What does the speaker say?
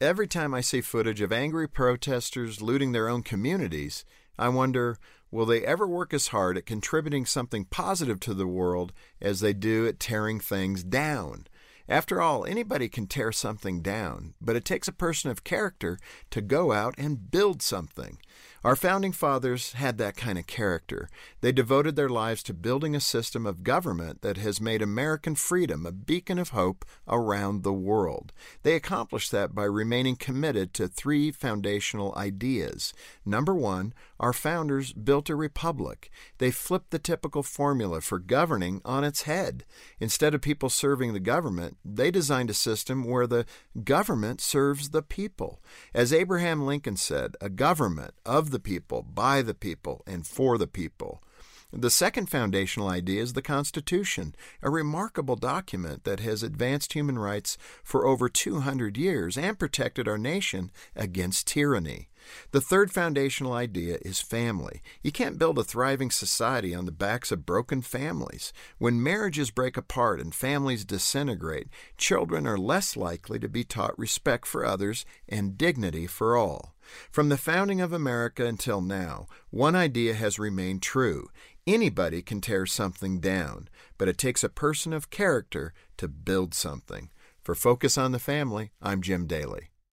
Every time I see footage of angry protesters looting their own communities, I wonder will they ever work as hard at contributing something positive to the world as they do at tearing things down? After all, anybody can tear something down, but it takes a person of character to go out and build something. Our founding fathers had that kind of character. They devoted their lives to building a system of government that has made American freedom a beacon of hope around the world. They accomplished that by remaining committed to three foundational ideas. Number one, our founders built a republic. They flipped the typical formula for governing on its head. Instead of people serving the government, they designed a system where the government serves the people. As Abraham Lincoln said, a government of the the people, by the people, and for the people. The second foundational idea is the Constitution, a remarkable document that has advanced human rights for over 200 years and protected our nation against tyranny. The third foundational idea is family. You can't build a thriving society on the backs of broken families. When marriages break apart and families disintegrate, children are less likely to be taught respect for others and dignity for all. From the founding of America until now, one idea has remained true. Anybody can tear something down, but it takes a person of character to build something. For Focus on the Family, I'm Jim Daly.